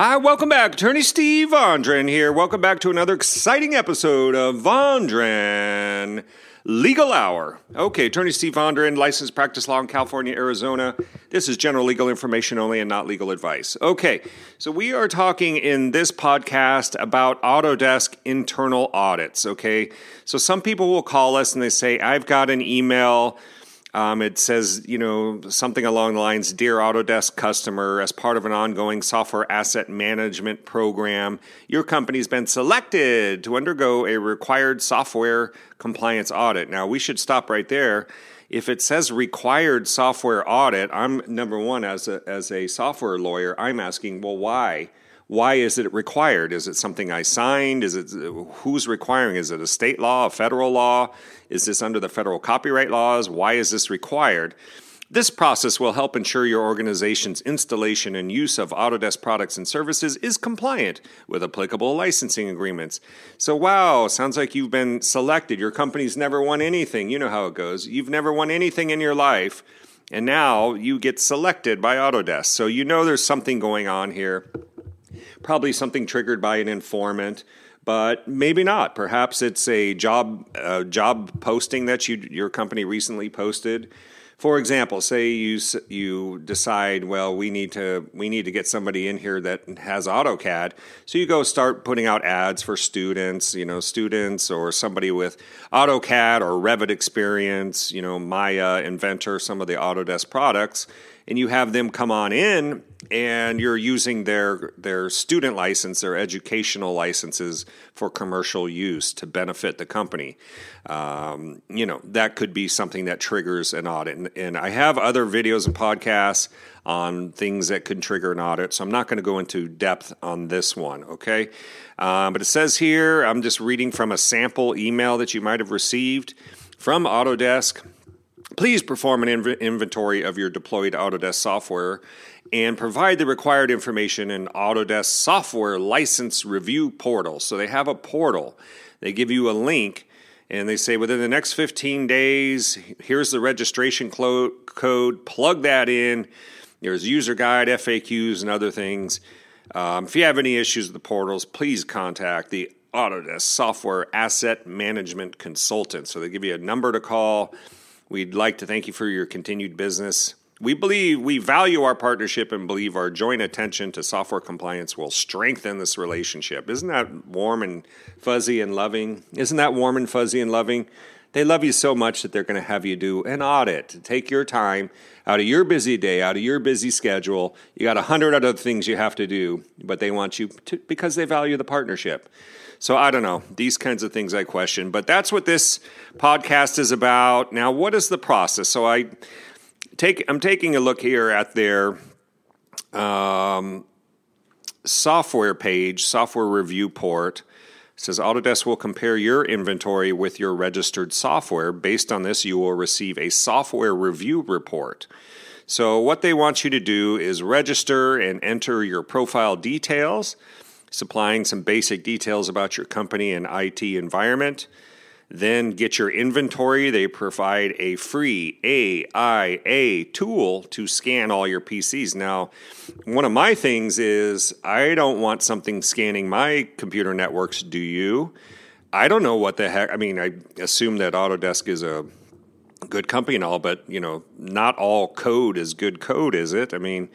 Hi, welcome back. Attorney Steve Vondran here. Welcome back to another exciting episode of Vondran Legal Hour. Okay, Attorney Steve Vondran, licensed practice law in California, Arizona. This is general legal information only and not legal advice. Okay, so we are talking in this podcast about Autodesk internal audits. Okay, so some people will call us and they say, I've got an email um, it says, you know, something along the lines Dear Autodesk customer, as part of an ongoing software asset management program, your company's been selected to undergo a required software compliance audit. Now, we should stop right there. If it says required software audit, I'm number one, as a, as a software lawyer, I'm asking, well, why? Why is it required? Is it something I signed? Is it who's requiring? Is it a state law, a federal law? Is this under the federal copyright laws? Why is this required? This process will help ensure your organization's installation and use of Autodesk products and services is compliant with applicable licensing agreements. So, wow, sounds like you've been selected. Your company's never won anything. You know how it goes. You've never won anything in your life, and now you get selected by Autodesk. So, you know there's something going on here probably something triggered by an informant but maybe not. Perhaps it's a job job posting that you your company recently posted. For example, say you you decide, well, we need to we need to get somebody in here that has AutoCAD. So you go start putting out ads for students, you know, students or somebody with AutoCAD or Revit experience, you know, Maya, Inventor, some of the Autodesk products and you have them come on in and you're using their their student license their educational licenses for commercial use to benefit the company. Um, you know that could be something that triggers an audit. And, and i have other videos and podcasts on things that could trigger an audit so i'm not going to go into depth on this one okay? Um, but it says here i'm just reading from a sample email that you might have received from autodesk Please perform an inv- inventory of your deployed Autodesk software and provide the required information in Autodesk Software License Review Portal. So they have a portal. They give you a link and they say within the next 15 days, here's the registration clo- code, plug that in. There's user guide, FAQs, and other things. Um, if you have any issues with the portals, please contact the Autodesk Software Asset Management Consultant. So they give you a number to call We'd like to thank you for your continued business. We believe we value our partnership and believe our joint attention to software compliance will strengthen this relationship. Isn't that warm and fuzzy and loving? Isn't that warm and fuzzy and loving? They love you so much that they're going to have you do an audit. Take your time out of your busy day, out of your busy schedule. You got a hundred other things you have to do, but they want you to because they value the partnership. So I don't know. These kinds of things I question, but that's what this podcast is about. Now, what is the process? So I take I'm taking a look here at their um, software page, software review port. It says Autodesk will compare your inventory with your registered software. Based on this, you will receive a software review report. So, what they want you to do is register and enter your profile details supplying some basic details about your company and IT environment. Then get your inventory. They provide a free AIA tool to scan all your PCs. Now, one of my things is I don't want something scanning my computer networks. Do you? I don't know what the heck. I mean, I assume that Autodesk is a good company and all, but you know, not all code is good code, is it? I mean,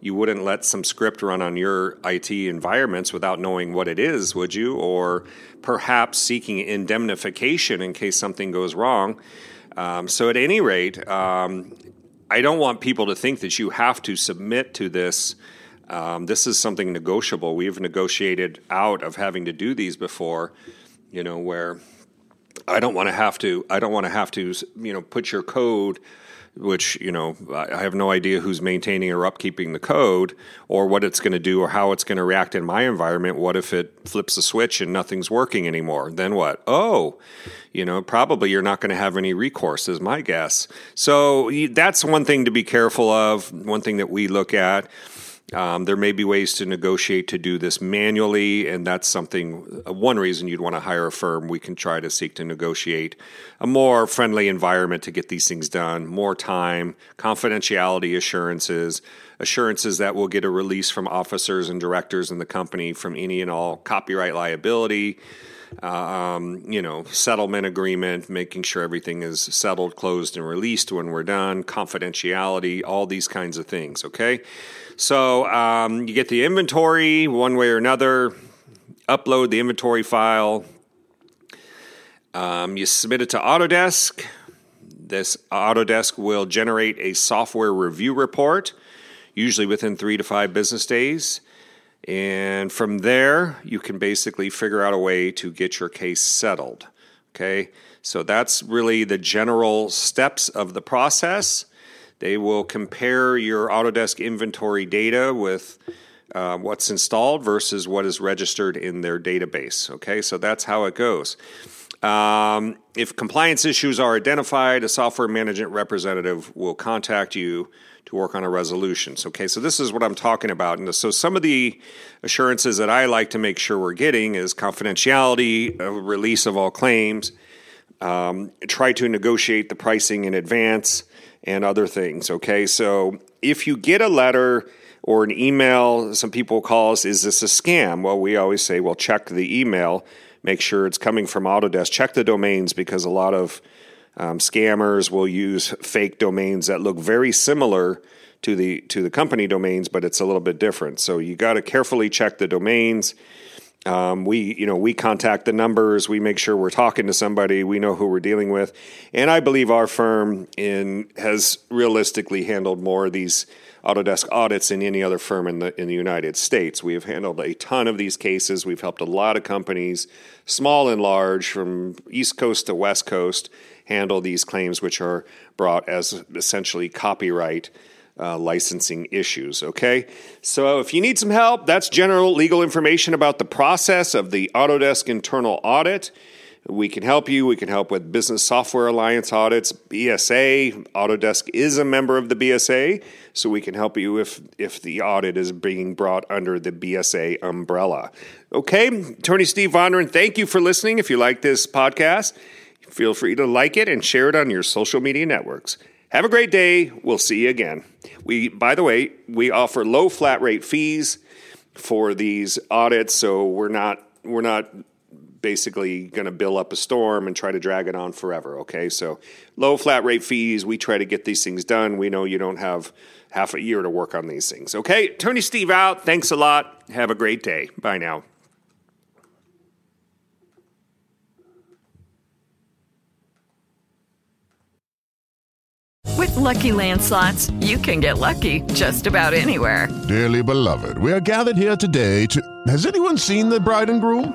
you wouldn't let some script run on your IT environments without knowing what it is, would you? Or perhaps seeking indemnification in case something goes wrong. Um, so, at any rate, um, I don't want people to think that you have to submit to this. Um, this is something negotiable. We've negotiated out of having to do these before, you know, where I don't want to have to. I don't want to have to, you know, put your code which you know I have no idea who's maintaining or upkeeping the code or what it's going to do or how it's going to react in my environment. What if it flips a switch and nothing's working anymore? Then what? Oh, you know, probably you're not going to have any recourse, is my guess. So that's one thing to be careful of. One thing that we look at. Um, there may be ways to negotiate to do this manually, and that's something, uh, one reason you'd want to hire a firm. We can try to seek to negotiate a more friendly environment to get these things done, more time, confidentiality assurances, assurances that we'll get a release from officers and directors in the company from any and all copyright liability. Um, you know, settlement agreement, making sure everything is settled, closed, and released when we're done, confidentiality, all these kinds of things, okay? So um, you get the inventory one way or another, upload the inventory file. Um, you submit it to Autodesk. This Autodesk will generate a software review report, usually within three to five business days. And from there, you can basically figure out a way to get your case settled. Okay, so that's really the general steps of the process. They will compare your Autodesk inventory data with uh, what's installed versus what is registered in their database. Okay, so that's how it goes. Um, if compliance issues are identified, a software management representative will contact you to work on a resolution. So, okay, so this is what I'm talking about. And so, some of the assurances that I like to make sure we're getting is confidentiality, release of all claims, um, try to negotiate the pricing in advance, and other things. Okay, so if you get a letter or an email, some people call us, is this a scam? Well, we always say, well, check the email, make sure it's coming from Autodesk, check the domains because a lot of um, scammers will use fake domains that look very similar to the to the company domains, but it's a little bit different. So you got to carefully check the domains. Um, we, you know, we contact the numbers. We make sure we're talking to somebody. We know who we're dealing with, and I believe our firm in has realistically handled more of these Autodesk audits than any other firm in the in the United States. We have handled a ton of these cases. We've helped a lot of companies, small and large, from East Coast to West Coast, handle these claims, which are brought as essentially copyright uh, licensing issues. Okay, so if you need some help, that's general legal information about the process of the Autodesk internal audit. We can help you. We can help with Business Software Alliance audits, BSA. Autodesk is a member of the BSA, so we can help you if if the audit is being brought under the BSA umbrella. Okay, Attorney Steve Vondran, thank you for listening. If you like this podcast, feel free to like it and share it on your social media networks. Have a great day. We'll see you again. We, by the way, we offer low flat rate fees for these audits, so we're not we're not basically going to bill up a storm and try to drag it on forever. Okay, so low flat rate fees. We try to get these things done. We know you don't have half a year to work on these things. Okay, Tony Steve out. Thanks a lot. Have a great day. Bye now. With Lucky Land slots, you can get lucky just about anywhere. Dearly beloved, we are gathered here today to. Has anyone seen the bride and groom?